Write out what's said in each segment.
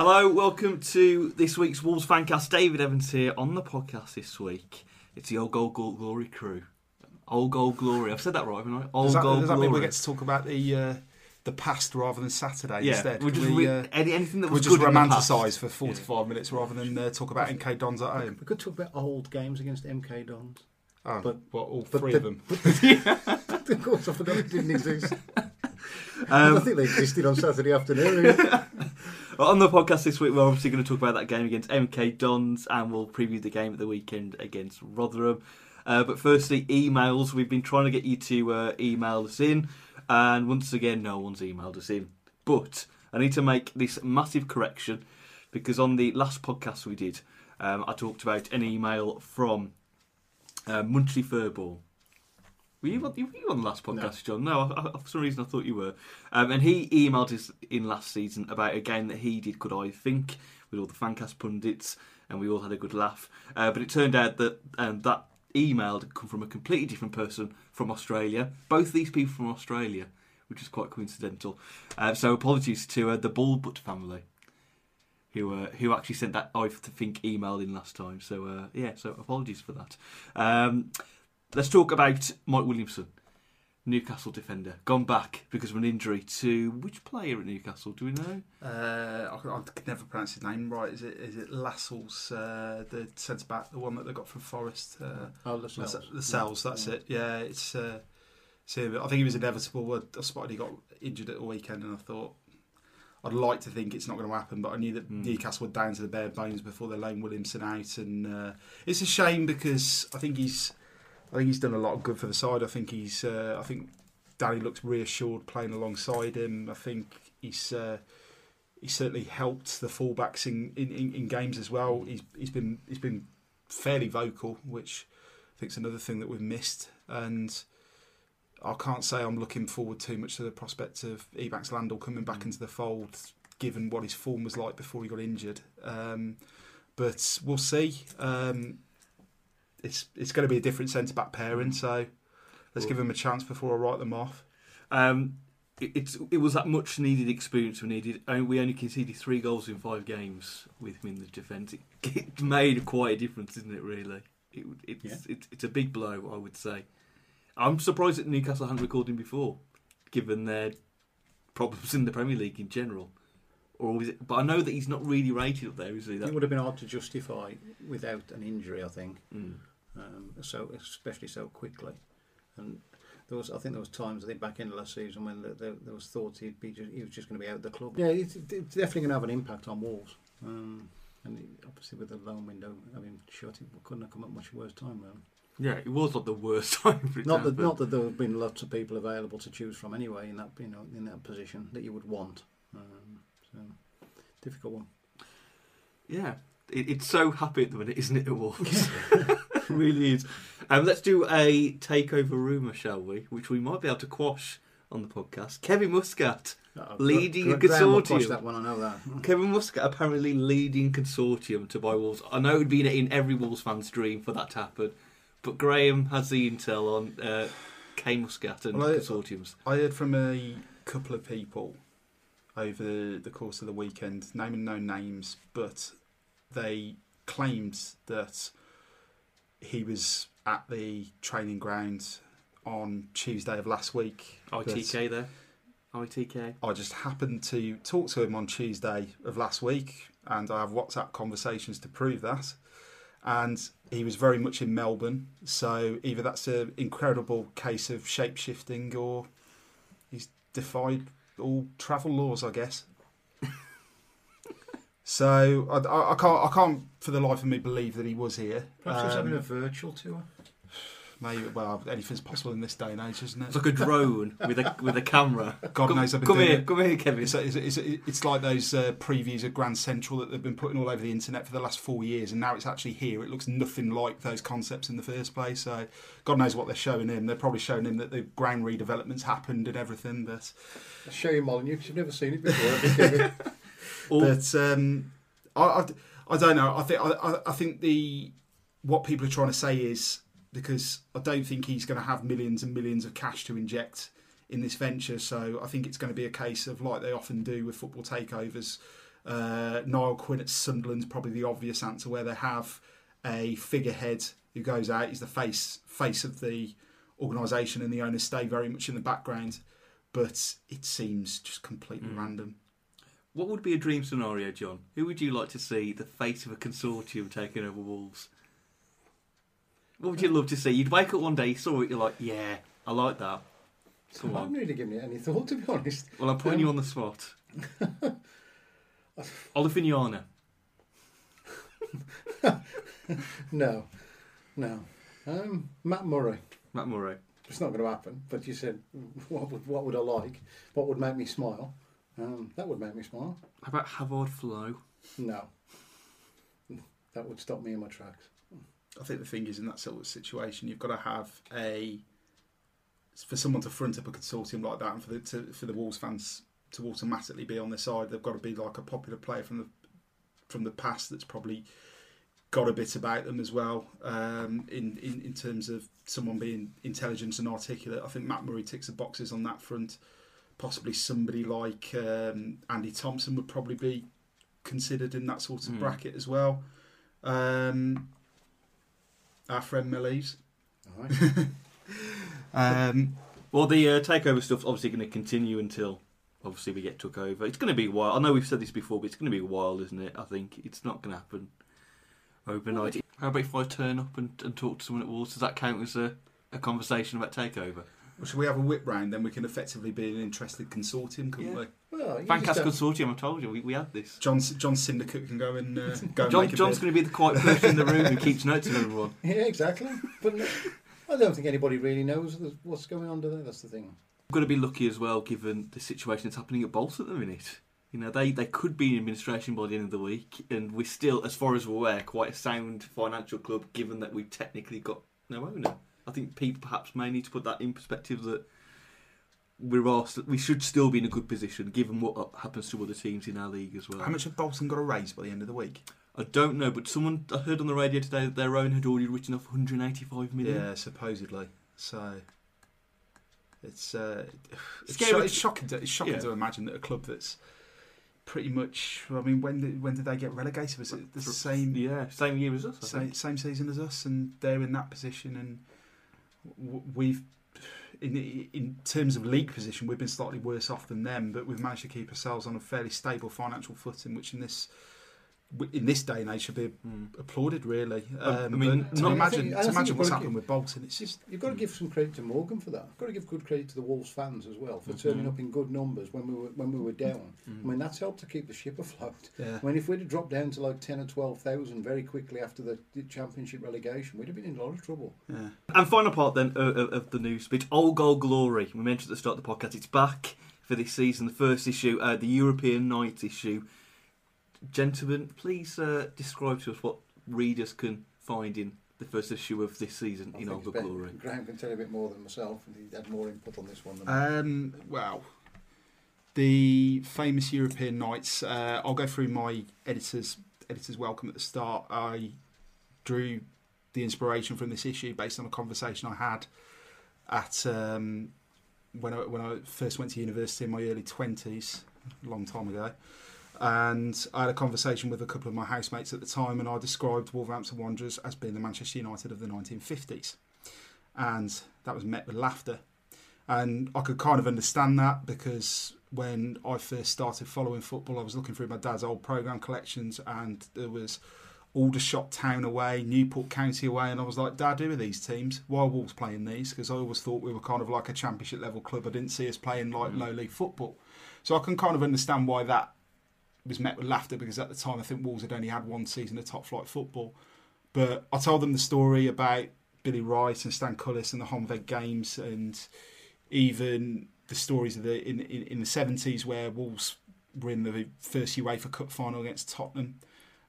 Hello, welcome to this week's Wolves fancast. David Evans here on the podcast this week. It's the Old Gold Gl- Glory crew. Old Gold Glory. I've said that right, haven't I? Old Does that, Gold does that Glory. mean we get to talk about the uh, the past rather than Saturday yeah, instead? we're just we, uh, any, anything that was we just good in the past. romanticise for 45 minutes rather than uh, talk about MK Dons at home? We could talk about old games against MK Dons. Oh, But- what, all but three the- of them? of course, I forgot it didn't exist. Um, I think they existed on Saturday afternoon. On the podcast this week, we're obviously going to talk about that game against MK Dons and we'll preview the game at the weekend against Rotherham. Uh, but firstly, emails. We've been trying to get you to uh, email us in, and once again, no one's emailed us in. But I need to make this massive correction because on the last podcast we did, um, I talked about an email from uh, Munchley Furball. Were you, on, were you on the last podcast, John? No, I, I, for some reason I thought you were. Um, and he emailed us in last season about a game that he did, Could I Think, with all the fancast pundits, and we all had a good laugh. Uh, but it turned out that um, that email had come from a completely different person from Australia. Both these people from Australia, which is quite coincidental. Uh, so apologies to uh, the Ballbutt family. Who, uh, who actually sent that I think email in last time? So uh, yeah, so apologies for that. Um, let's talk about Mike Williamson, Newcastle defender, gone back because of an injury to which player at Newcastle? Do we know? Uh, I, I could never pronounce his name right. Is it is it Lascelles, uh, the centre back, the one that they got from Forest? Uh, oh, the the, cells. that's Yeah. it. Yeah, it's. Uh, so I think it was inevitable. I, I spotted he got injured at the weekend, and I thought I'd like to think it's not going to happen, but I knew that Mm. Newcastle were down to the bare bones before they loaned Williamson out, and uh, it's a shame because I think he's, I think he's done a lot of good for the side. I think he's, uh, I think Danny looks reassured playing alongside him. I think he's. Uh, He's certainly helped the fullbacks in, in, in, in games as well. He's he's been he's been fairly vocal, which I think is another thing that we've missed. And I can't say I'm looking forward too much to the prospect of Ebanks-Landell coming back into the fold, given what his form was like before he got injured. Um, but we'll see. Um, it's it's going to be a different centre back pairing, so let's give them a chance before I write them off. Um, it, it's it was that much needed experience we needed. And we only conceded three goals in five games with him in the defence. It, it made quite a difference, isn't it? Really, it, it's Yeah. it's it's a big blow, I would say. I'm surprised that Newcastle hadn't recorded him before, given their problems in the Premier League in general. Or was it, but I know that he's not really rated up there, is he? It That, would have been hard to justify without an injury, I think. Mm. Um, so especially so quickly, and there was I think there was times I think back in last season when there, there, there was thoughts he'd be just, he was just going to be out of the club. Yeah, it's, it's definitely going to have an impact on Wolves. Um, and it- obviously with the loan window having shut, it couldn't have come at much worse time. Really. Yeah, it was not the worst time for. Not that not that there have been lots of people available to choose from anyway in that you know in that position that you would want. Um, so difficult one. Yeah, it, it's so happy at the minute, isn't it? At Wolves, it really is. Um, let's do a takeover rumor, shall we? Which we might be able to quash on the podcast. Kevin Muscat, Uh, Leading Gra- a Graham will quash consortium. That one, I know that. Kevin Muscat apparently leading consortium to buy Wolves. I know it would be in, every Wolves fan's dream for that to happen, but Graham has the intel on uh, K Muscat and Well, I- consortiums. I heard from a couple of people over the, the course of the weekend, naming no names, but they claimed that he was at the training ground on Tuesday of last week. ITK there, ITK. I just happened to talk to him on Tuesday of last week, and I have WhatsApp conversations to prove that. And he was very much in Melbourne, so either that's an incredible case of shape shifting, or he's defied all travel laws, I guess. So I, I, I can't, I can't for the life of me believe that he was here. Perhaps he's having Um, a virtual tour. maybe, well, anything's possible in this day and age, isn't it? It's like a drone with a with a camera. God come, knows I've been come doing here, it. come here, Kevin. It's, it's, it's, it's like those uh, previews of Grand Central that they've been putting all over the internet for the last four years, and now it's actually here. It looks nothing like those concepts in the first place. So, God knows what they're showing him. They're probably showing him that the ground redevelopments happened and everything. But, I'll show you Molineux because you've never seen it before. But um, I, I, I don't know. I think I, I- I think the what people are trying to say is because I don't think he's going to have millions and millions of cash to inject in this venture. So I think it's going to be a case of like they often do with football takeovers. Uh, Niall Quinn at Sunderland's probably the obvious answer, where they have a figurehead who goes out. He's the face face of the organisation, and the owners stay very much in the background. But it seems just completely Mm. random. What would be a dream scenario, John? Who would you like to see the face of a consortium taking over Wolves? What would you love to see? You'd wake up one day, you saw it, you're like, yeah, I like that. Come I haven't on. really given it any thought, to be honest. Well, I'm putting Um, you on the spot. Olofinjana. No, no. Um, Matt Murray. Matt Murray. It's not going to happen. But you said, what would what would I like? What would make me smile? Um, that would make me smile. How about Havard Flo? No, that would stop me in my tracks. I think the thing is, in that sort of situation, you've got to have a for someone to front up a consortium like that, and for the to, for the Wolves fans to automatically be on their side, they've got to be like a popular player from the from the past that's probably got a bit about them as well. Um, in, in in terms of someone being intelligent and articulate, I think Matt Murray ticks the boxes on that front. Possibly somebody like um, Andy Thompson would probably be considered in that sort of Hmm. bracket as well. Um, our friend Mel Eves. All right. Um, Well, the uh, takeover stuff's obviously going to continue until obviously we get took over. It's going to be a while. I know we've said this before, but it's going to be a while, isn't it? I think it's not going to happen overnight. How about if I turn up and, and talk to someone at Wolves? Does that count as a, a conversation about takeover? Should we have a whip round? Then we can effectively be an interested consortium, couldn't Yeah. we? Well, you Fancast just don't- Consortium, I told you, we, we had this. John John Syndicate can go and uh, go and John, make a John's bid. going to be the quiet person in the room who keeps notes of everyone. Yeah, exactly. But no, I don't think anybody really knows what's going on there. That's the thing. We've got to be lucky as well, given the situation that's happening at Bolton at the minute. You know, they, they could be in administration by the end of the week, and we're still, as far as we're aware, quite a sound financial club, given that we've technically got no owner. I think people perhaps may need to put that in perspective that we're asked, we should still be in a good position, given what happens to other teams in our league as well. How much have Bolton got to raise by the end of the week? I don't know, but someone I heard on the radio today that their own had already written off 185 million. Yeah, supposedly. So it's uh, it's, sho- it's shocking. To, it's shocking Yeah. to imagine that a club that's pretty much. I mean, when did, when did they get relegated? Was it the same Yeah, same year as us. Same, same season as us, and they're in that position, and we've. In, in terms of league position, we've been slightly worse off than them, but we've managed to keep ourselves on a fairly stable financial footing, which in this in this day and age should be applauded. Really, Um, I mean, not- I imagine think- to imagine what's happened with Bolton, it's just You've got to give some credit to Morgan for that. You've got to give good credit to the Wolves fans as well for Mhm. turning up in good numbers when we were when we were down. Mm. I mean, that's helped to keep the ship afloat. yeah. I mean, if we'd have dropped down to like ten or twelve thousand very quickly after the the championship relegation, we'd have been in a lot of trouble. yeah. And final part then of, of, the news bit, Old Gold Glory. We mentioned at the start of the podcast, it's back for this season. The first issue, uh, the European Night issue. Gentlemen, please uh, describe to us what readers can find in the first issue of this season I in think Old it's Goal better- Glory. Graham can tell you a bit more than myself, and he had more input on this one than. Um, well, the famous European nights. Uh, I'll go through my editors editors welcome at the start. I drew the inspiration from this issue based on a conversation I had at um, when I when I first went to university in my early twenties, a long time ago. And I had a conversation with a couple of my housemates at the time, and I described Wolverhampton Wanderers as being the Manchester United of the 1950s. And that was met with laughter. And I could kind of understand that because when I first started following football, I was looking through my dad's old programme collections and there was Aldershot Town away, Newport County away, and I was like, Dad, who are these teams? Why are Wolves playing these? Because I always thought we were kind of like a championship level club. I didn't see us playing like Mm. low league football. So I can kind of understand why that was met with laughter because at the time I think Wolves had only had one season of top flight football. But I told them the story about Billy Wright and Stan Cullis and the Honved games and even the stories of the in, in, in the seventies where Wolves were in the first UEFA Cup final against Tottenham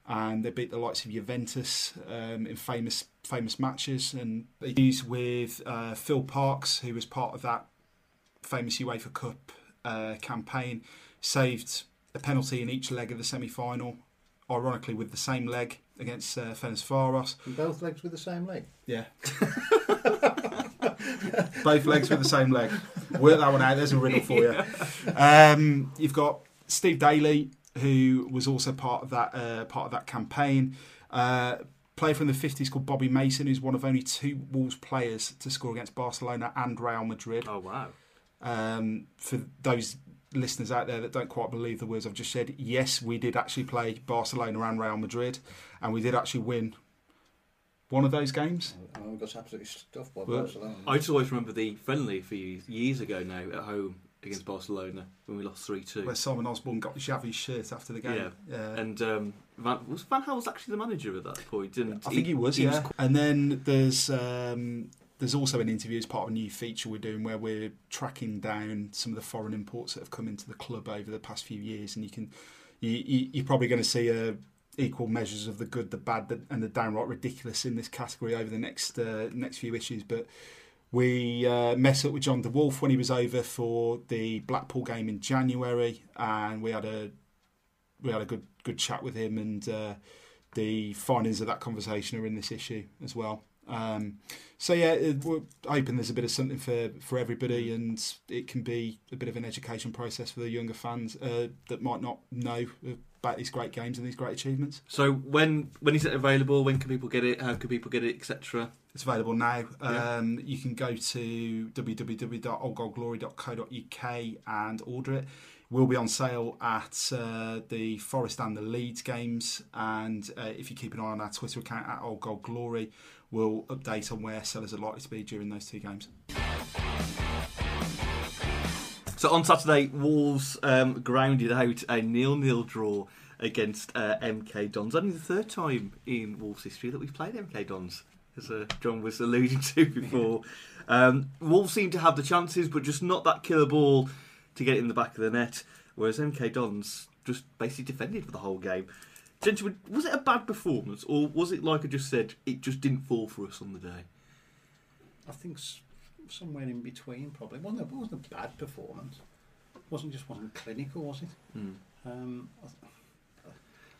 and they beat the likes of Juventus um, in famous famous matches and they used with uh, Phil Parkes who was part of that famous UEFA Cup uh, campaign saved a penalty in each leg of the semi-final ironically with the same leg against uh, Ferencvaros And both legs with the same leg. yeah. Both legs with the same leg. Work that one out. There's a riddle for you. Um, you've got Steve Daly, who was also part of that uh, part of that campaign. Uh, player from the 50s called Bobby Mason, who's one of only two Wolves players to score against Barcelona and Real Madrid. Oh wow! Um, for those listeners out there that don't quite believe the words I've just said, yes, we did actually play Barcelona and Real Madrid, and we did actually win one of those games. And we got absolutely stuffed by Well, Barcelona. I just always remember the friendly a few years ago now at home against Barcelona when we lost three two. Where Simon Osborne got the Xavi's shirt after the game. Yeah. And um, Van, was Van Gaal was actually the manager at that point, didn't I think he was, he yeah. and then there's um, there's also an interview as part of a new feature we're doing where we're tracking down some of the foreign imports that have come into the club over the past few years, and you can you, you, you're probably going to see uh, equal measures of the good, the bad, the, and the downright ridiculous in this category over the next uh, next few issues, but. We uh, met up with John de Wolf when he was over for the Blackpool game in January, and we had a we had a good good chat with him, and uh, the findings of that conversation are in this issue as well. Um, so yeah, it, we're hoping there's a bit of something for for everybody, and it can be a bit of an education process for the younger fans uh, that might not know about these great games and these great achievements. So when when is it available? When can people get it? How can people get it, etc. It's available now. Yeah. Um, you can go to www.oldgoldglory.co.uk and order it. Will be on sale at uh, the Forest and the Leeds games, and uh, if you keep an eye on our Twitter account at Old Gold Glory, we'll update on where sellers are likely to be during those two games. So on Saturday, Wolves um, grounded out a nil-nil draw against uh, MK Dons. Only the third time in Wolves history that we've played MK Dons, as uh, John was alluding to before. Um, Wolves seem to have the chances, but just not that killer ball to get it in the back of the net. Whereas MK Dons just basically defended for the whole game. Gentlemen, was it a bad performance, or was it like I just said, it just didn't fall for us on the day? I think somewhere in between, probably. It wasn't a, it wasn't a bad performance. It wasn't just wasn't clinical, was it? Hmm. Um, I, th-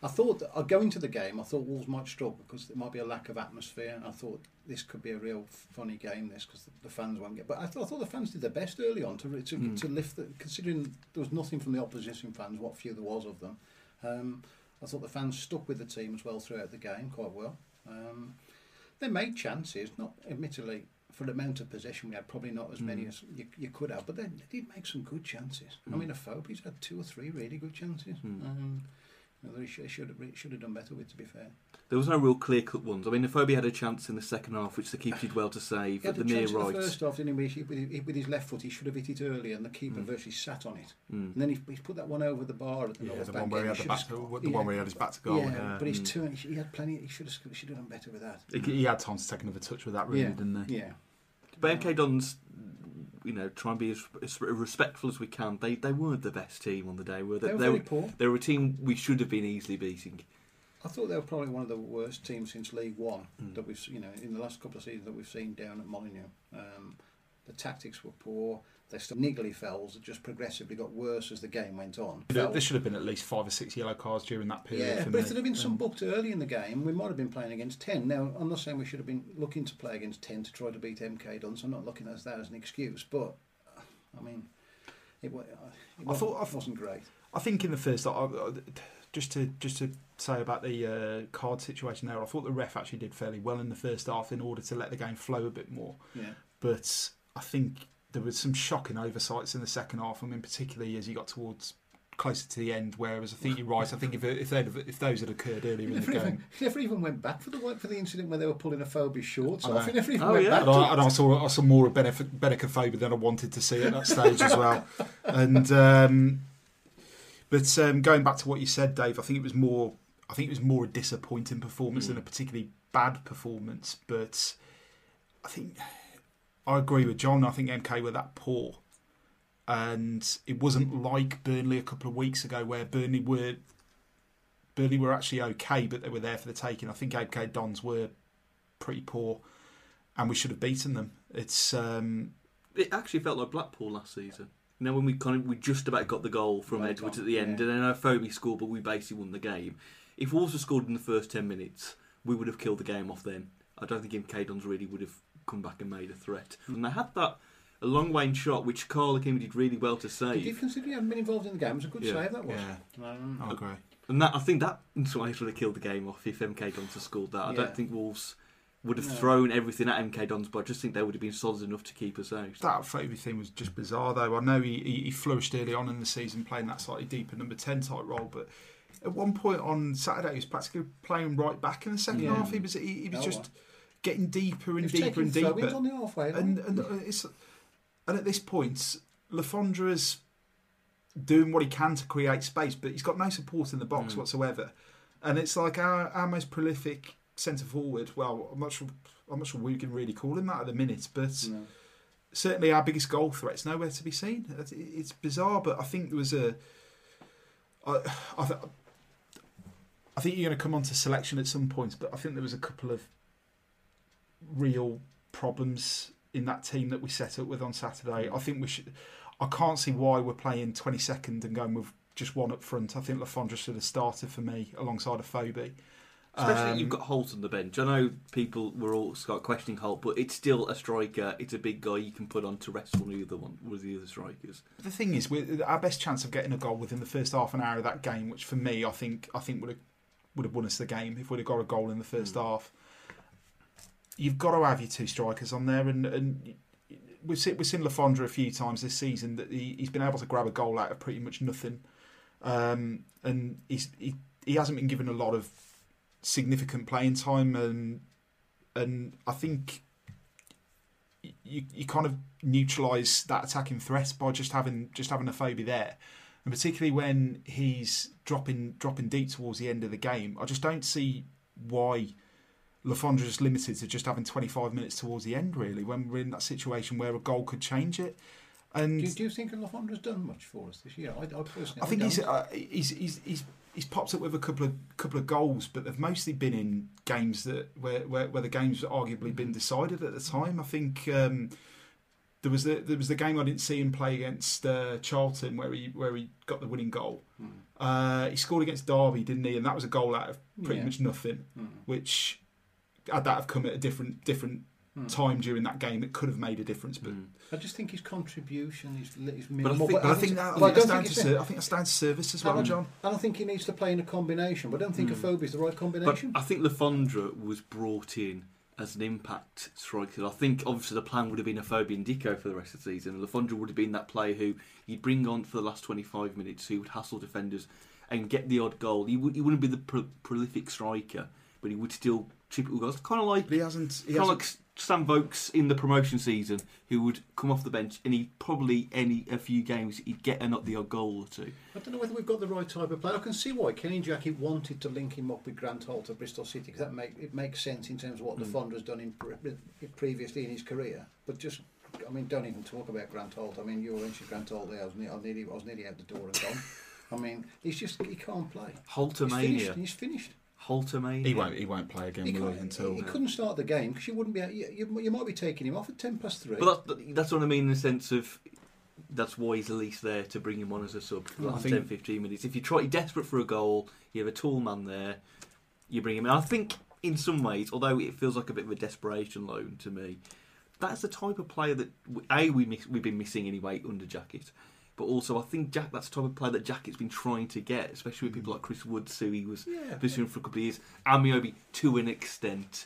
I thought that, uh, going to the game, I thought Wolves might struggle because there might be a lack of atmosphere. And I thought this could be a real funny game, this because the, the fans won't get. But I, th- I thought the fans did their best early on to to, Mm. to lift, the, considering there was nothing from the opposition fans, what few there was of them. Um, I thought the fans stuck with the team as well throughout the game quite well. Um, they made chances, not admittedly for the amount of possession we had, probably not as many Mm. as you, you could have, but they, they did make some good chances. I Mm. mean, Afobe's had two or three really good chances. Mm. Um, you know, they should, should have should have done better with, to be fair. There was no real clear-cut ones. I mean, Afobe had a chance in the second half, which the keeper did well to save He at had the the near right. the first half, didn't he? With, with, with his left foot, he should have hit it earlier, and the keeper Mm. virtually sat on it. Mm. And then he, he put that one over the bar at the Yeah, the one where he end. had the back, the scored. one where he had his back to goal. yeah, Yeah, but he's Mm. turn, he had plenty. He should have sc- should have done better with that. He, he had time to take another touch with that, really, Yeah. didn't he? Yeah, But MK Dons, you know, try and be as, as respectful as we can. They they weren't the best team on the day, were they? they were They very were, poor. they were a team we should have been easily beating. I thought they were probably one of the worst teams since League One Mm. that we've s- you know in the last couple of seasons that we've seen down at Molineux. Um, the tactics were poor. They still niggly fells that just progressively got worse as the game went on. There, should have been at least five or six yellow cards during that period. yeah, but me. if there had been some Um, booked early in the game, we might have been playing against ten. Now, I'm not saying we should have been looking to play against ten to try to beat MK Dons. I'm not looking at that as an excuse, but I mean, it, uh, it I wasn't, thought- I thought- wasn't great. I think in the first, I- just to just to say about the uh, card situation there, I thought the ref actually did fairly well in the first half in order to let the game flow a bit more. Yeah, But I think there was some shocking oversights in the second half. I mean, particularly as you got towards closer to the end. Whereas I think you're right. I think if if, they'd, have- if those had occurred earlier he in the never, game, even, he never even went back for the for the incident where they were pulling Afobe shorts I off. know. He never even Oh, went yeah. back. and to I, and I saw I saw more of Benefic- Benik Afobe than I wanted to see at that stage as well. And um, but um, going back to what you said, Dave, I think it was more I think it was more a disappointing performance than a Mm. particularly bad performance. But I think I agree with John. I think MK were that poor, and it wasn't like Burnley a couple of weeks ago where Burnley were. Burnley were actually okay, but they were there for the taking. I think MK Dons were pretty poor, and we should have beaten them. It's um, It actually felt like Blackpool last season. You know, when we kind of we just about got the goal from Well Edwards done, at the end, yeah. and then Afobe scored, but we basically won the game. If Wolves had scored in the first ten minutes, we would have killed the game off then. I don't think MK Dons really would have come back and made a threat. And they had that a long range shot, which Carl Ikeme did really well to save. Did you consider he hadn't been involved in the game? It was a good Yeah. save, that was. Yeah, Um, I agree. And that I think that in some would have killed the game off if MK Dons had scored that. I Yeah. don't think Wolves would have No. thrown everything at MK Dons, but I just think they would have been solid enough to keep us out. That Afobe thing was just bizarre, though. I know he, he, he flourished early on in the season playing that slightly deeper number 10 type role, but at one point on Saturday, he was practically playing right back in the second Yeah. half. He was he, he was No, just well. Getting deeper he and was deeper and deeper. on the halfway And, line. and, uh, it's, and at this point, Le Fondre's doing what he can to create space, but he's got no support in the box Mm. whatsoever. And it's like our, our most prolific centre forward. Well, I'm not sure. I'm not sure we can really call him that at the minute, but No. certainly our biggest goal threat's nowhere to be seen. It's- It's bizarre, but I think there was a. I, I, th- I think you're going to come on to selection at some points, but I think there was a couple of real problems in that team that we set up with on Saturday. I think we should. I can't see why we're playing 22nd and going with just one up front. I think Le Fondre should have started for me alongside of Afobe. Especially Um, you've got Holt on the bench. I know people were all questioning Holt, but it's still a striker. It's a big guy you can put on to wrestle the other one with the other strikers. The thing is, we our best chance of getting a goal within the first half an hour of that game, which for me, I think, I think would have would have won us the game if we'd have got a goal in the first Mm. half. You've got to have your two strikers on there, and and we've seen, we've seen Le Fondre a few times this season that he, he's been able to grab a goal out of pretty much nothing, um, and he's he, he hasn't been given a lot of significant playing time, and and I think you you kind of neutralise that attacking threat by just having just having Afobe there, and particularly when he's dropping dropping deep towards the end of the game, I just don't see why Le Fondre is limited to just having 25 minutes towards the end. Really, when we're in that situation where a goal could change it, and Do, you- do you think Le Fondre's done much for us this year? I, I personally, I think he's, uh, he's he's he's he's popped up with a couple of couple of goals, but they've mostly been in games that where where, where the games have arguably been decided at the time. I think um, there was the there was the game I didn't see him play against uh, Charlton where he where he got the winning goal. Mm. Uh, he scored against Derby, didn't he? And that was a goal out of pretty Yeah. much nothing, Mm. which had that have come at a different different Mm. time during that game, it could have made a difference. But Mm. I just think his contribution is, is minimal. but I think that, I but think I that's don't think to I think that's down to service as well, Alan, John. I don't think he needs to play in a combination, but I don't think Mm. Afobe is the right combination. But combination. I think Le Fondre was brought in as an impact striker. I think obviously the plan would have been Afobe and Dicko for the rest of the season. Le Fondre would have been that player who you'd bring on for the last 25 minutes, who would hassle defenders and get the odd goal. He, would, he wouldn't be the pro- prolific striker, but he would still chip it with goals. Kind of like, But he hasn't. He kind of hasn't like Sam Vokes in the promotion season, who would come off the bench and he probably any a few games he'd get an, the odd goal or two. I don't know whether we've got the right type of player. I can see why Kenny Jackett wanted to link him up with Grant Holt at Bristol City because that make it makes sense in terms of what Mm. has done in pre- previously in his career. But just, I mean, don't even talk about Grant Holt. I mean, you were mentioned Grant Holt there. I was, ne- I nearly, I was nearly out the door and gone. I mean, he's just he can't play. He's finished. He's finished. Haltermania. He won't. He won't play again He, will can't- he, until. he couldn't start the game because you wouldn't be. You, you, you might be taking him off at ten past three. But that's, that's what I mean in the sense of that's why he's at least there to bring him on as a sub for the last think- 10 15 minutes. If you try, you're desperate for a goal, you have a tall man there, you bring him in. I think in some ways, although it feels like a bit of a desperation loan to me, that's the type of player that a we miss, we've been missing anyway under Jackett. But also, I think Jack that's the type of player that Jackett's been trying to get, especially with people like Chris Woods, who he was yeah, pursuing for a couple of years, Ameobi to an extent.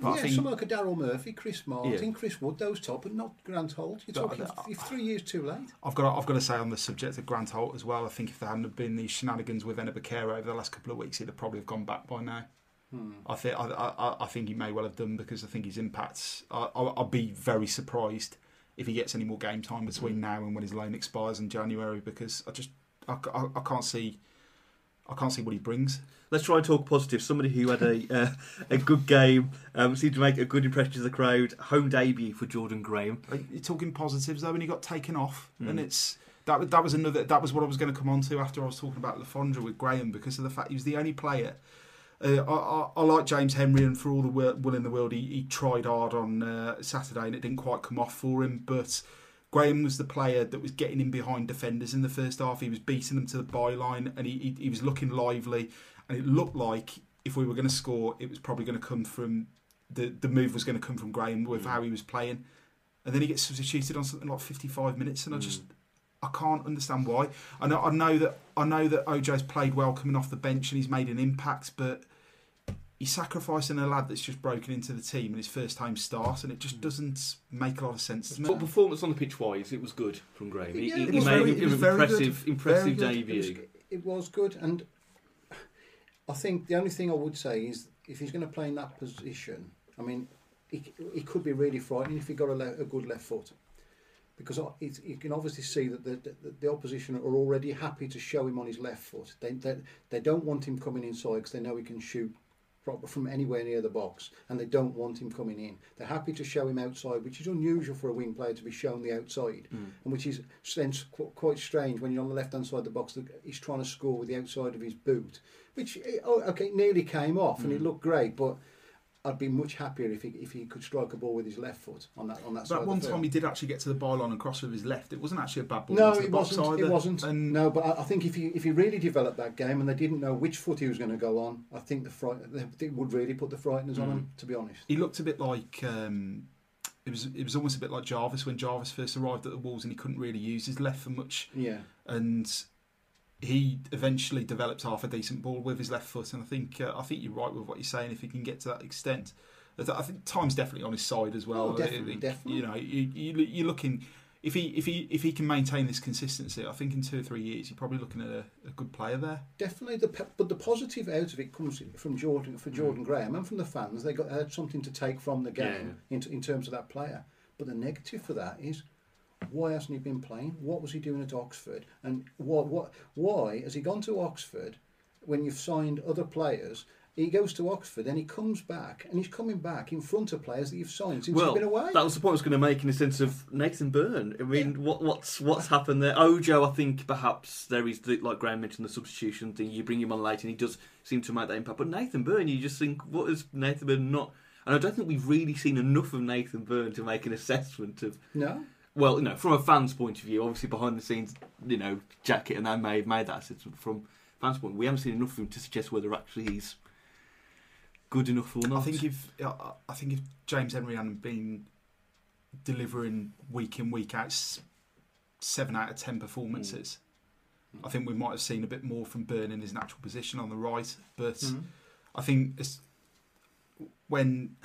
But yeah, think- someone like a Daryl Murphy, Chris Martin, Yeah. Chris Wood, those top, but not Grant Holt. You're But talking I- you're three years too late. I've got. To, I've got to say on the subject of Grant Holt as well. I think if there hadn't been these shenanigans with Enobakhare over the last couple of weeks, he'd have probably have gone back by now. Hmm. I think. I, I, I think he may well have done because I think his impacts. I, I'll, I'll be very surprised if he gets any more game time between now and when his loan expires in January because I just I, I, I can't see. I can't see what he brings. Let's try and talk positive. Somebody who had a uh, a good game, um, seemed to make a good impression to the crowd. Home debut for Jordan Graham. You're talking positives though, and he got taken off, Mm. and it's that. was- That was another. That was what I was going to come on to after I was talking about Le Fondre with Graham because of the fact he was the only player. Uh, I, I, I like James Henry, and for all the will, in the world, he, he tried hard on uh, Saturday, and it didn't quite come off for him. But Graham was the player that was getting in behind defenders in the first half. He was beating them to the byline, and he, he, he was looking lively. And it looked like if we were going to score, it was probably going to come from the the move was going to come from Graham with Mm. how he was playing and then he gets substituted on something like 55 minutes, and I Mm. just I can't understand why. I know I know that I know that Ojo's played well coming off the bench and he's made an impact, but he's sacrificing a lad that's just broken into the team in his first time start, and it just mm. doesn't make a lot of sense to me. But performance on the pitch wise, it was good from Graham. He, Yeah, he, it he was made very- an it was very good. impressive, impressive Very good. It was, debut. it was good, and I think the only thing I would say is if he's going to play in that position, I mean, he, he could be really frightening if he got a, le- a good left foot. Because it, you can obviously see that the, the, the opposition are already happy to show him on his left foot. They, they, they don't want him coming inside because they know he can shoot from, from anywhere near the box, and they don't want him coming in. They're happy to show him outside, which is unusual for a wing player to be shown the outside Mm. and which is then qu- quite strange when you're on the left hand side of the box. that He's trying to score with the outside of his boot, which eh, oh, okay nearly came off and it Mm. looked great, but I'd be much happier if he if he could strike a ball with his left foot on that on that side. That one time he did actually get to the byline and cross with his left. It wasn't actually a bad ball. No, it wasn't. It wasn't. And No, but I, I think if he if he really developed that game and they didn't know which foot he was going to go on, I think the fright they, would really put the frighteners on Mm. him. To be honest. he looked a bit like um, it was. It was almost a bit like Jarvis when Jarvis first arrived at the Wolves and he couldn't really use his left for much. Yeah. And he eventually develops half a decent ball with his left foot. And I think uh, I think you're right with what you're saying. If he can get to that extent, I think time's definitely on his side as well. Oh, definitely, think, definitely. You know, you, you, you're looking. If he if he if he can maintain this consistency, I think in two or three years you're probably looking at a, a good player there. Definitely, the but the positive out of it comes from Jordan for Jordan Graham and from the fans. They got had something to take from the game in, in terms of that player. But the negative for that is why hasn't he been playing? What was he doing at Oxford? And what what why has he gone to Oxford when you've signed other players? He goes to Oxford and he comes back and he's coming back in front of players that you've signed since Well, you've been away. that was the point I was going to make in the sense of Nathan Byrne. I mean, what, what's what's happened there? Ojo, I think perhaps there is, the, like Graham mentioned, the substitution thing. You bring him on late and he does seem to make that impact. But Nathan Byrne, you just think, what is Nathan Byrne not? And I don't think we've really seen enough of Nathan Byrne to make an assessment of no, well, you know, from a fan's point of view, obviously behind the scenes, you know, Jackett and I may have made that assessment. From fans' point, we haven't seen enough of him to suggest whether actually he's good enough or not. I think if I think if James Henry hadn't been delivering week in week out seven out of ten performances, I think we might have seen a bit more from Byrne in his natural position on the right. But Mm. I think when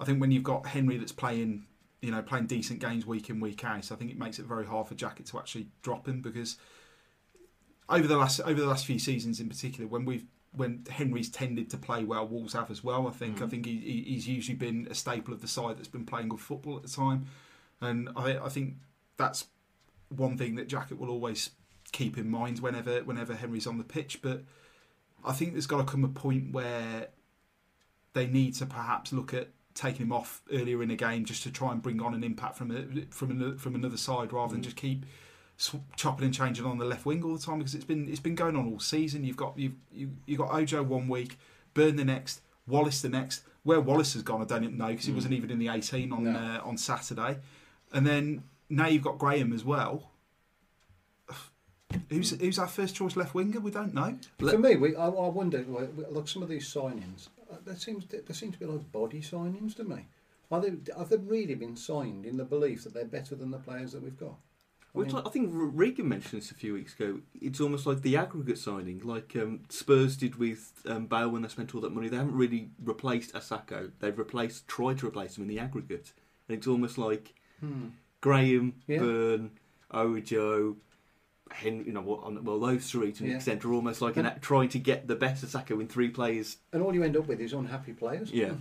I think when you've got Henry that's playing, you know, playing decent games week in week out, So I think it makes it very hard for Jackett to actually drop him because over the last over the last few seasons in particular, when we've when Henry's tended to play well, Wolves have as well. I think I Mhm. think he, he's usually been a staple of the side that's been playing good football at the time, and I I think that's one thing that Jackett will always keep in mind whenever whenever Henry's on the pitch. But I think there's got to come a point where they need to perhaps look at taking him off earlier in the game just to try and bring on an impact from a, from another, from another side rather than Mm. just keep sw- chopping and changing on the left wing all the time because it's been it's been going on all season. You've got you've you you got Ojo one week, Byrne the next, Wallace the next. Where Wallace has gone, I don't know because he Mm. wasn't even in the 18 on No. uh, on Saturday, and then now you've got Graham as well. Who's who's our first choice left winger? We don't know. For me, we, I, I wonder. like, Look, some of these signings, uh, there seems there seem to be like body signings to me. Are they, have they really been signed in the belief that they're better than the players that we've got? I mean- like- I think Regan mentioned this a few weeks ago. It's almost like the aggregate signing, like um, Spurs did with um, Bale when they spent all that money. They haven't really replaced Asako. They've replaced, tried to replace him in the aggregate, and it's almost like Hmm. Graham, Yeah. Byrne, Ojo, Henry. You know, on- well, those three to an Yeah. extent are almost like an, trying to get the best Asako in three players. And all you end up with is unhappy players. Yeah.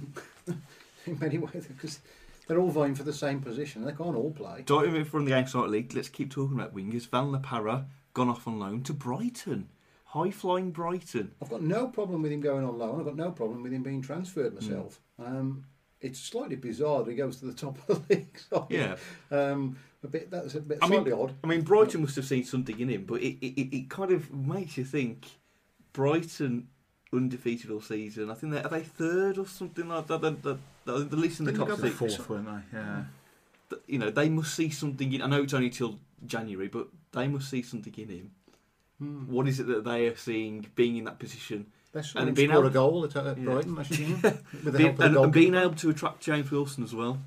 in many ways, because they're all vying for the same position. They can't all play. Diving from the outside league, let's keep talking about wingers. Van La Parra gone off on loan to Brighton, high flying Brighton. I've got no problem with him going on loan. I've got no problem with him being transferred myself. Hmm. Um, it's slightly bizarre that he goes to the top of the league. So, Yeah. Um, a bit that's a bit I mean- slightly odd. I mean, Brighton must have seen something in him, but it, it, it- it kind of makes you think Brighton undefeated all season. I think they're, they third or something like that. They're, they're, they're at least in the top they six. fourth, weren't they? Yeah. You know, they must see something in. I know it's only till January, but they must see something in him. Hmm. What is it that they are seeing being in that position? They saw and him being score able- a goal at Yeah. Brighton last year with the Being- help of the and, and being able to attract James Wilson as well.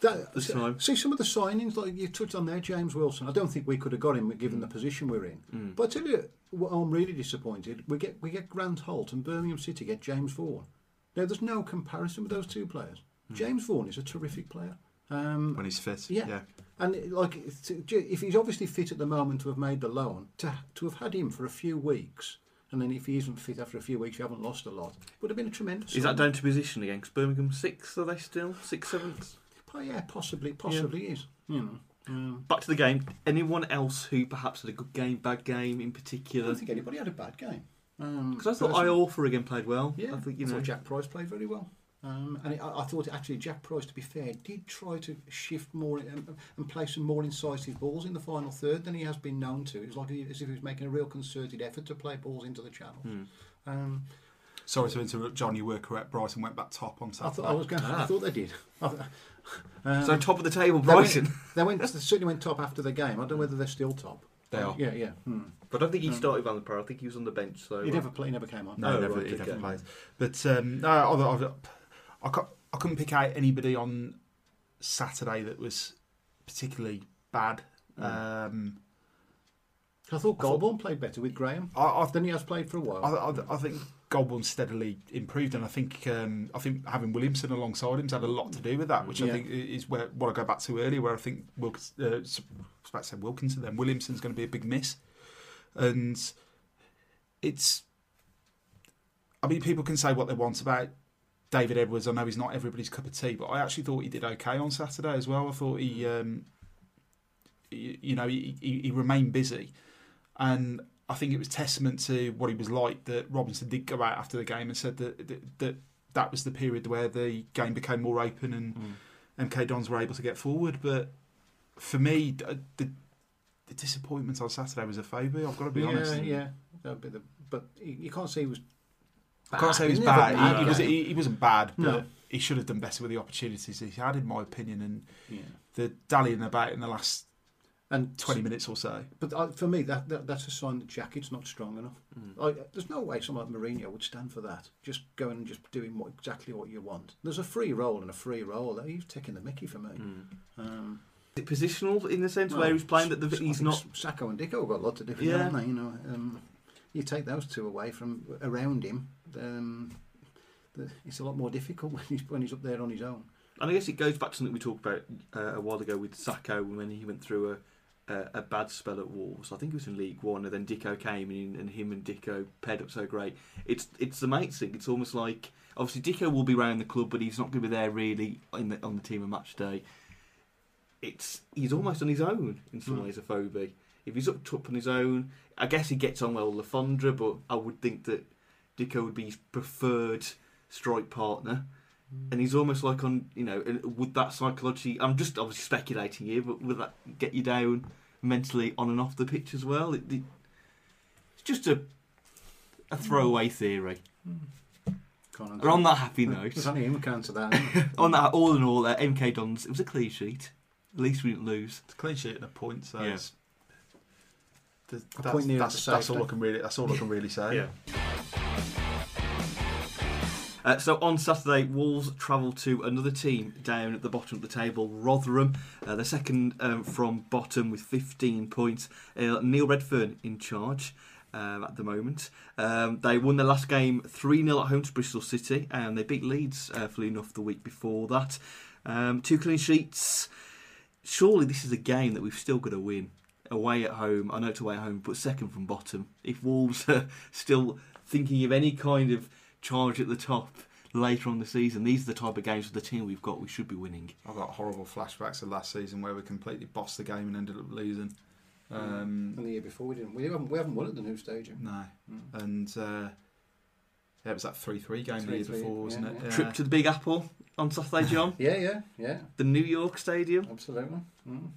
That, This time. See some of the signings, like you touched on there, James Wilson. I don't think we could have got him given the position we're in. Mm. But I tell you, what I'm really disappointed. We get we get Grant Holt and Birmingham City get James Vaughan. Now there's no comparison with those two players. Mm. James Vaughan is a terrific player. Um, when he's fit. Yeah. yeah. and like, to- if he's obviously fit at the moment to have made the loan, to to have had him for a few weeks, and then if he isn't fit after a few weeks, you haven't lost a lot. Would have been a tremendous. Is that down to position again? 'Cause Birmingham sixth, are they still seventh? Oh, yeah, possibly, possibly is. You know. Um, Back to the game. Anyone else who perhaps had a good game, bad game in particular? I particular? don't think anybody had a bad game. Um, Because I thought personally. Iorfa again played well. Yeah, I think you I know. thought Jack Price played very well. Um, and it, I, I thought actually Jack Price, to be fair, did try to shift more and, and play some more incisive balls in the final third than he has been known to. It was like he, as if he was making a real concerted effort to play balls into the channel. Hmm. Um, Sorry to interrupt, John. You were correct. Brighton went back top on I Saturday. thought I was going. I Ah. thought they did. I th- um, so top of the table, they went- Brighton. They went. They certainly went top after the game. I don't know whether they're still top. They are. Yeah, yeah. Hmm. But I don't think he Um, started Van der Par. I think he was on the bench. So He never play, he never came on. No, Oh, never, right, he never played. But um, no, I, I, I, cou- I couldn't pick out anybody on Saturday that was particularly bad. Mm. Um, I thought I thought- Goldborn played better with Graham I, I, than he has played for a while. I, I, I think Goldborn steadily improved, and I think um, I think having Williamson alongside him's had a lot to do with that, which I think is where what I go back to earlier, where I think Wilkins, uh, I was about to say Wilkinson, then Williamson's going to be a big miss, and it's. I mean, people can say what they want about David Edwards. I know he's not everybody's cup of tea, but I actually thought he did okay on Saturday as well. I thought he, um, you, you know, he, he, he remained busy, and I think it was testament to what he was like that Robinson did go out after the game and said that that that, that was the period where the game became more open and Mm. MK Dons were able to get forward. But for me, the, the disappointment on Saturday was Afobe. I've got to be yeah, honest. yeah. The- but you can't say he was. I can't say he was he bad. bad. He, he, was, he, he wasn't bad, but No. he should have done better with the opportunities he had, in my opinion. And Yeah. the dallying about in the last And twenty minutes or so. But for me, that, that that's a sign that Jackett's not strong enough. Mm. Like, there's no way someone like Mourinho would stand for that. Just going and just doing what, exactly what you want. There's a free roll and a free roll. He's taking the Mickey for me. Mm. Um, Is it positional in the sense well, where he's playing that the, he's not. Sako and Dicko have got a lot to do with Yeah. that, haven't they? You know, um, you take those two away from around him. Um, the, it's a lot more difficult when he's when he's up there on his own. And I guess it goes back to something we talked about uh, a while ago with Sako when he went through a, a, a bad spell at Wolves. I think it was in League One, and then Dicko came in, and him and Dicko paired up so great. It's it's the mates thing. It's almost like obviously Dicko will be around the club, but he's not going to be there really in the, on the team on match day. It's he's almost on his own in some Mm. ways. Afobe. If he's up top on his own, I guess he gets on well with Le Fondre, but I would think that Dicko would be his preferred strike partner and he's almost like on you know would that psychology i'm just obviously speculating here but would that get you down mentally on and off the pitch as well it, it- it's just a a throwaway theory Can't and on that happy note There's only him who can answer that. isn't there? on that all in all uh, mk dons it was a clean sheet at least we didn't lose It's a clean sheet and a point, so Yeah. it's, th- A that's, point nearer that's, to that's all I can really that's all I can really say. Uh, so on Saturday, Wolves travel to another team down at the bottom of the table, Rotherham. Uh, they're second um, from bottom with 15 points. Uh, Neil Redfearn in charge um, at the moment. Um, they won their last game 3 0 at home to Bristol City, and they beat Leeds, uh, fully enough, the week before that. Um, two clean sheets. Surely this is a game that we've still got to win. Away at home, I know it's away at home, but second from bottom. If Wolves are still thinking of any kind of charge at the top later on the season. These are the type of games with the team we've got. We should be winning. I've got horrible flashbacks of last season where we completely bossed the game and ended up losing. Um, and the year before we didn't. We haven't, we haven't won at the new stadium. no, Mm. and uh, yeah, it was that three-three game the year 3-3, before, wasn't yeah, it? yeah. Trip to the Big Apple on Saturday, John. Yeah, yeah, yeah. the New York Stadium. Absolutely. Mm.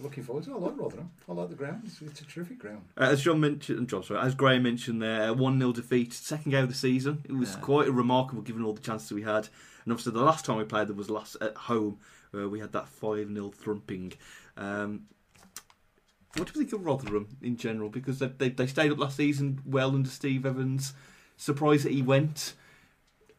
Looking forward to it. I like Rotherham. I like the ground. It's, it's a terrific ground. Uh, as John mentioned, John, sorry, as Graham mentioned there, 1 0 defeat, second game of the season. It was Yeah. quite remarkable given all the chances we had. And obviously, the last time we played them was last at home, where we had that 5 0 thumping. Um, what do you think of Rotherham in general? Because they, they, they stayed up last season well under Steve Evans. Surprised that he went.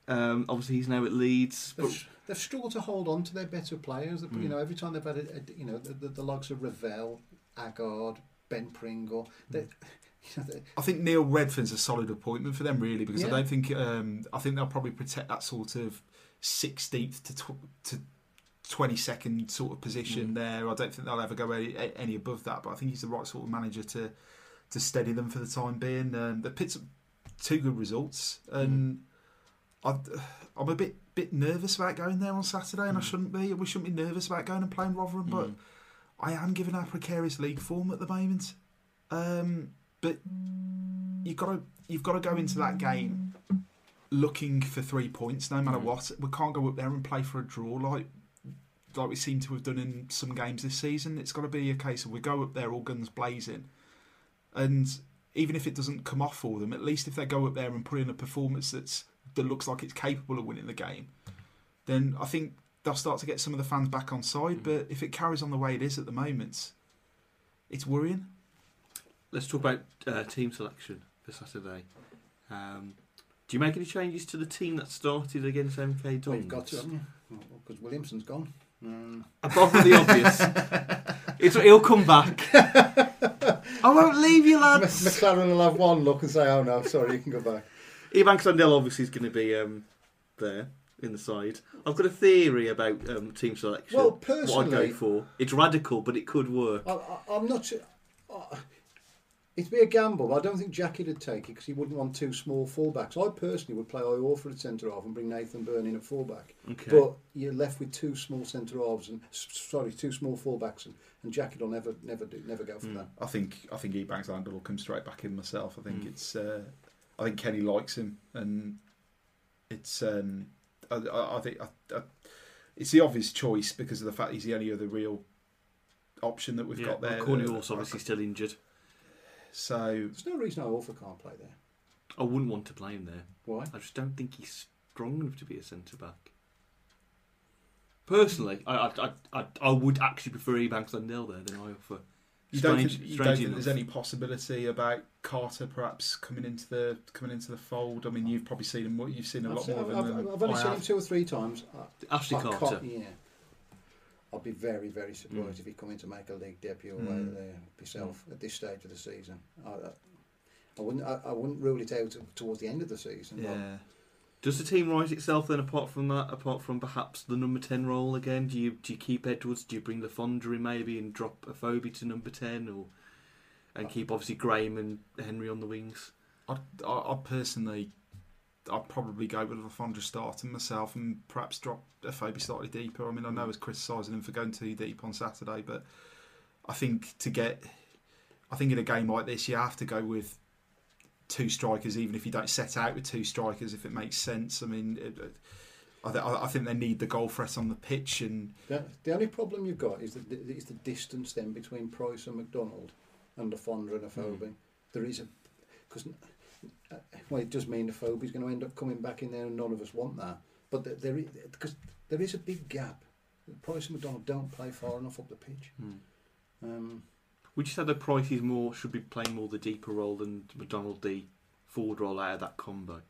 Um, obviously, he's now at Leeds. But They've, they've struggled to hold on to their better players. Mm. You know, every time they've had, a, a- you know, the, the, the likes of Ravel, Agard, Ben Pringle, they, you know, they, I think Neil Redfearn's a solid appointment for them, really, because I don't think um, I think they'll probably protect that sort of sixteenth to tw- to twenty second sort of position Mm. there. I don't think they'll ever go any, any above that, but I think he's the right sort of manager to to steady them for the time being. Um, they picked up two good results, and I, I'm a bit bit nervous about going there on Saturday, and I Mm. shouldn't be. We shouldn't be nervous about going and playing Rotherham, but Mm. I am given our precarious league form at the moment. Um, but you've got to you've got to go into that game looking for three points, no matter Mm. what. We can't go up there and play for a draw like like we seem to have done in some games this season. It's got to be a case of we go up there all guns blazing, and even if it doesn't come off for them, at least if they go up there and put in a performance that's that looks like it's capable of winning the game, then I think they'll start to get some of the fans back on side. Mm. But if it carries on the way it is at the moment, it's worrying. Let's talk about uh, team selection for Saturday. Um, do you make any changes to the team that started against MK Dons? well, you've got to, haven't you? Because Williamson's gone. Apart from the obvious, it's, he'll come back. I won't leave you, lads. McClaren will have one look and say, "Oh no, sorry, you can go back." Ivan Sandell obviously is going to be um, there in the side. I've got a theory about um, team selection. Well, what I'd go for. It's radical, but it could work. I, I, I'm not. su- Uh, it'd be a gamble. but I don't think Jackie would take it because he wouldn't want two small fullbacks. I personally would play Iorfa at centre half and bring Nathan Byrne in at fullback. Okay. But you're left with two small centre halves and sorry, two small fullbacks, and, and Jackie will never, never do, never go for Mm. that. I think I think Ebanks Landell will come straight back in myself. I think Mm. it's uh, I think Kenny likes him, and it's um, I, I, I think I, I, it's the obvious choice because of the fact he's the only other real option that we've yeah, got there. Corny Uh, also obviously still injured. So There's no reason Iorfa can't play there. I wouldn't want to play him there. Why? I just don't think he's strong enough to be a centre back. Personally, I I, I, I, I would actually prefer Ebanks Landell there than Iorfa. you don't Strange- think, you don't think there's any possibility about Carter perhaps coming into the coming into the fold? I mean, you've probably seen him. more- You've seen a I've, lot seen- more of I've, him I've, than I've only I seen him two or three times. Ashley Carter. yeah. I'd be very, very surprised Mm. if he come in to make a league debut Mm. away there himself at this stage of the season. I, I, I wouldn't. I, I wouldn't rule it out towards the end of the season. but Yeah. Does the team rise itself then? Apart from that, apart from perhaps the number ten role again, do you do you keep Edwards? Do you bring Le Fondre in maybe and drop Afobe to number ten, or and keep obviously Graham and Henry on the wings? I'd, I, I personally, I'd probably go with Le Fondre starting myself and perhaps drop Afobe slightly deeper. I mean, I know I was criticising him for going too deep on Saturday, but I think to get, I think in a game like this, you have to go with two strikers, even if you don't set out with two strikers, if it makes sense. I mean, it, I, th- I think they need the goal threat on the pitch, and The, the only problem you've got is the, is the distance then between Price and McDonald and Le Fondre and Afobe. Mm. There is a because well, it does mean Afobe's going to end up coming back in there, and none of us want that. But th- there is because there is a big gap. Price and McDonald don't play far enough up the pitch. Um, Would you say that Price is more should be playing more the deeper role than McDonald the forward role out of that combo,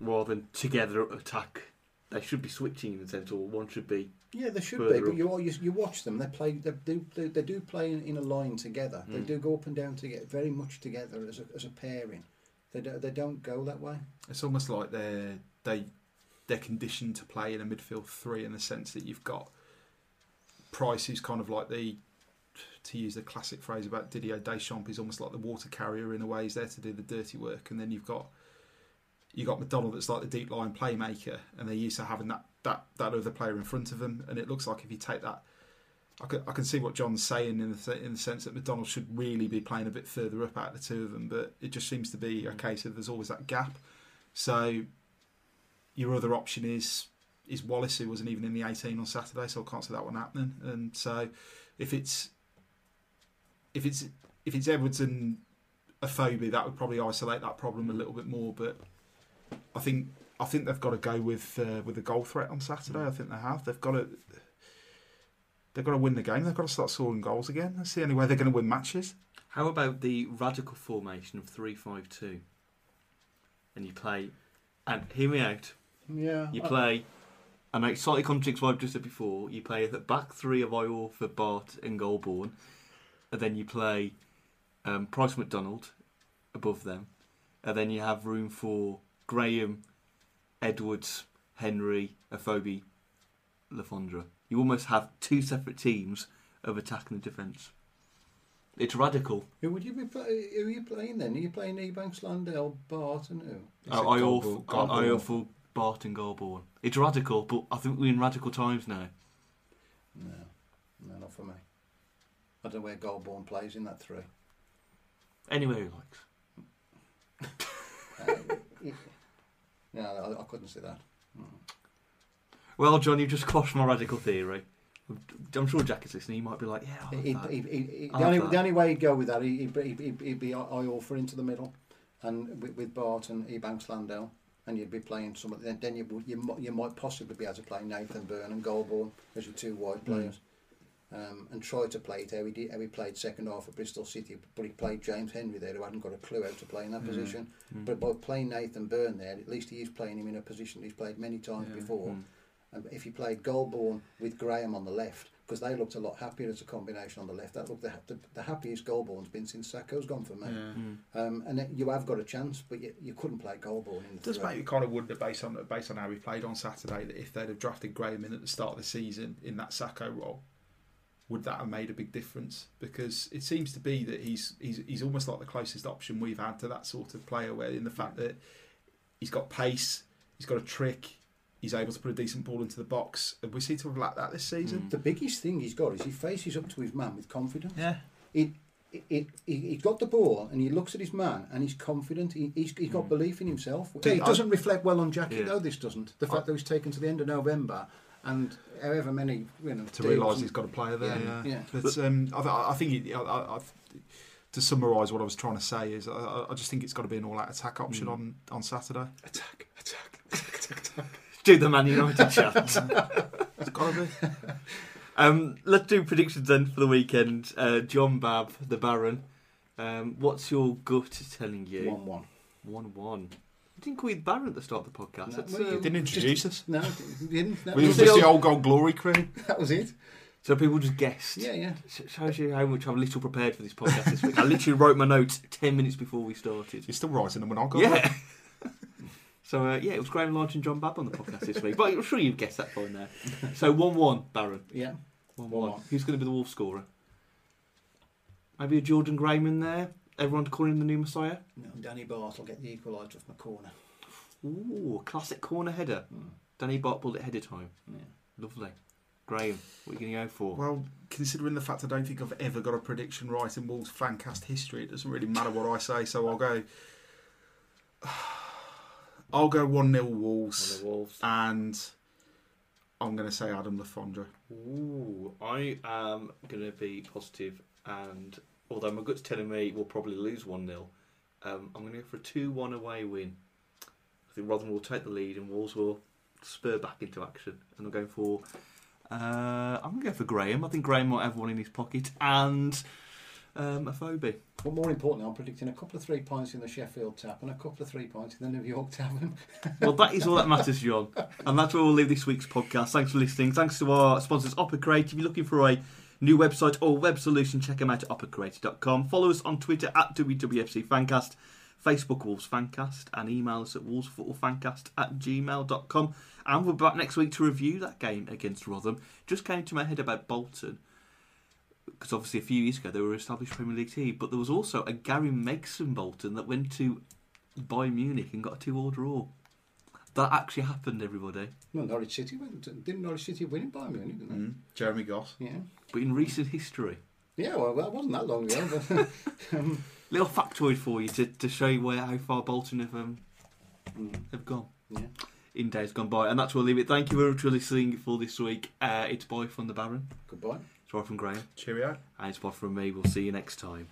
rather than together attack? They should be switching in the sense, or one should be. Yeah, they should Further be. But you, all- you you watch them. They play. They do. They, they do play in, in a line together. They Mm. do go up and down together, very much together as a, as a pairing. They do, they don't go that way. it's almost like they're they they're conditioned to play in a midfield three in the sense that you've got Price, who's kind of like the to use the classic phrase about Didier Deschamps, he's almost like the water carrier in a way. He's there to do the dirty work, and then you've got you got McDonald that's like the deep line playmaker, and they're used to having that that that other player in front of them. And it looks like if you take that. I can, I can see what John's saying in the, in the sense that McDonald should really be playing a bit further up out of the two of them, but it just seems to be a mm. case of there's always that gap. So your other option is is Wallace, who wasn't even in the 18 on Saturday, so I can't see that one happening. And so if it's if it's if it's Edwards and Afobe, that would probably isolate that problem a little bit more. But I think I think they've got to go with uh, with a goal threat on Saturday. I think they have. They've got to. They've got to win the game. They've got to start scoring goals again. That's the only way they're going to win matches. How about the radical formation of three five two? And you play, and hear me out. Yeah. You I- play and it slightly contradicts what I've just said before. You play the back three of Ior for Batth and Golbourne, and then you play um, Price McDonald above them, and then you have room for Graham, Edwards, Henry, Afobe, Le Fondre. You almost have two separate teams of attack and defence. It's radical. Who would you be? Play, who are you playing then? Are you playing Ebanks, Landell, Barton? and who? Is I Golbourne- awful, I Golbourne? awful Batth and It's radical, but I think we're in radical times now. No, no, not for me. I don't know where Golbourne plays in that three. Anywhere he likes. Uh, no, I, I couldn't see that. Mm. Well, John, you've just quashed my radical theory. I'm sure Jack is listening. He might be like, "Yeah, I He'd, that." he'd, he'd, he'd, I'll the, only, that. the only way he'd go with that, he'd, he'd, he'd, he'd be Iorfa into the middle, and with, with Batth and Ebanks Landell, and you'd be playing some. Then, then you, would- you mi- you might possibly be able to play Nathan Byrne and Golbourne as your two wide players, um, and try to play it how he did, how he played second half at Bristol City, but he played James Henry there, who hadn't got a clue how to play in that Mm. position. Mm. But by playing Nathan Byrne there, at least he is playing him in a position he's played many times Yeah. before. Mm. And if you played Golbourne with Graham on the left, because they looked a lot happier as a combination on the left. That looked the, the, the happiest Golbourne's been since Sako's gone for me. Yeah. Mm. Um, and then you have got a chance, but you, you couldn't play Goulbourne in It the does three. make me kind of wonder, based on based on how we played on Saturday, that if they'd have drafted Graham in at the start of the season in that Sacco role, would that have made a big difference? Because it seems to be that he's he's he's almost like the closest option we've had to that sort of player, where in the fact that he's got pace, he's got a trick, he's able to put a decent ball into the box. And we seem to have lacked that this season. The biggest thing he's got is he faces up to his man with confidence. Yeah. He, he, he, he's got the ball and he looks at his man and he's confident. He, he's, he's got Mm. belief in himself. See, it doesn't reflect well on Jackie, Yeah. though, this doesn't. The I- fact that he's taken to the end of November and however many, you know, to realise he's got a player there. Yeah, Yeah, yeah. But um, I, I think it, I, I, to summarise what I was trying to say is I- I, I just think it's got to be an all-out attack option Mm. on on Saturday. Attack, attack, attack, attack. Do the Man United chat. It's got to be. Um, let's do predictions then for the weekend. Uh, John Babb, the Baron. Um, what's your gut telling you? 1 1. One one. You didn't call you the Baron at the start of the podcast. No, That's, well, you um, Didn't introduce us. No, he didn't. That We was, was the just the old- old gold glory crew. that was it. so people just guessed. Yeah, yeah. Sh- Shows you how much I'm little prepared for this podcast this week. I literally wrote my notes ten minutes before we started. You're still writing them when I got Yeah. so uh, yeah, it was Graham Lodge and John Babb on the podcast this week. But I'm sure you've guessed that by now. So one one, Baron. Yeah. One 1-1. one. Who's going to be the Wolf scorer? Maybe a Jordan Graham in there. Everyone calling him the new Messiah. No, Danny Batth will get the equaliser off my corner. Ooh, classic corner header. Mm. Danny Batth pulled it header time. Yeah. Lovely. Graham, what are you going to go for? Well, considering the fact I don't think I've ever got a prediction right in Wolves fancast history, it doesn't really matter what I say. So I'll go. I'll go one 0 On Wolves, Wolves. and I'm going to say Adam Le Fondre. Ooh, I am going to be positive, and although my gut's telling me we'll probably lose 1 0, um, I'm going to go for a 2 1 away win. I think Rotherham will take the lead and Wolves will spur back into action. And I'm going for. Uh, I'm going to go for Graham. I think Graham might have one in his pocket and um, Afobe. But more importantly, I'm predicting a couple of three points in the Sheffield Tap and a couple of three points in the New York Tavern. Well, that is all that matters, John. And that's where we'll leave this week's podcast. Thanks for listening. Thanks to our sponsors, Opera Create. If you're looking for a new website or web solution, check them out at operacreator.com. Follow us on Twitter at WWFC Fancast, Facebook Wolves Fancast, and email us at wolvesfootballfancast at gmail.com. And we're back next week to review that game against Rotherham. Just came to my head about Bolton. Because obviously a few years ago they were established Premier League team, but there was also a Gary Megson Bolton that went to Bayern Munich and got a two-all draw. That actually happened, everybody. No, Norwich City went. Didn't Norwich City win it by Munich? Didn't Mm. Jeremy Goss. Yeah. But in recent history, Yeah, well, that wasn't that long ago. But, um, little factoid for you to, to show you where how far Bolton have um, mm, have gone yeah. in days gone by. And that's where we'll leave it. Thank you very much for listening for this week. Uh, it's bye from the Baron. Goodbye. It's bye from Graham. Cheerio. And it's bye from me. We'll see you next time.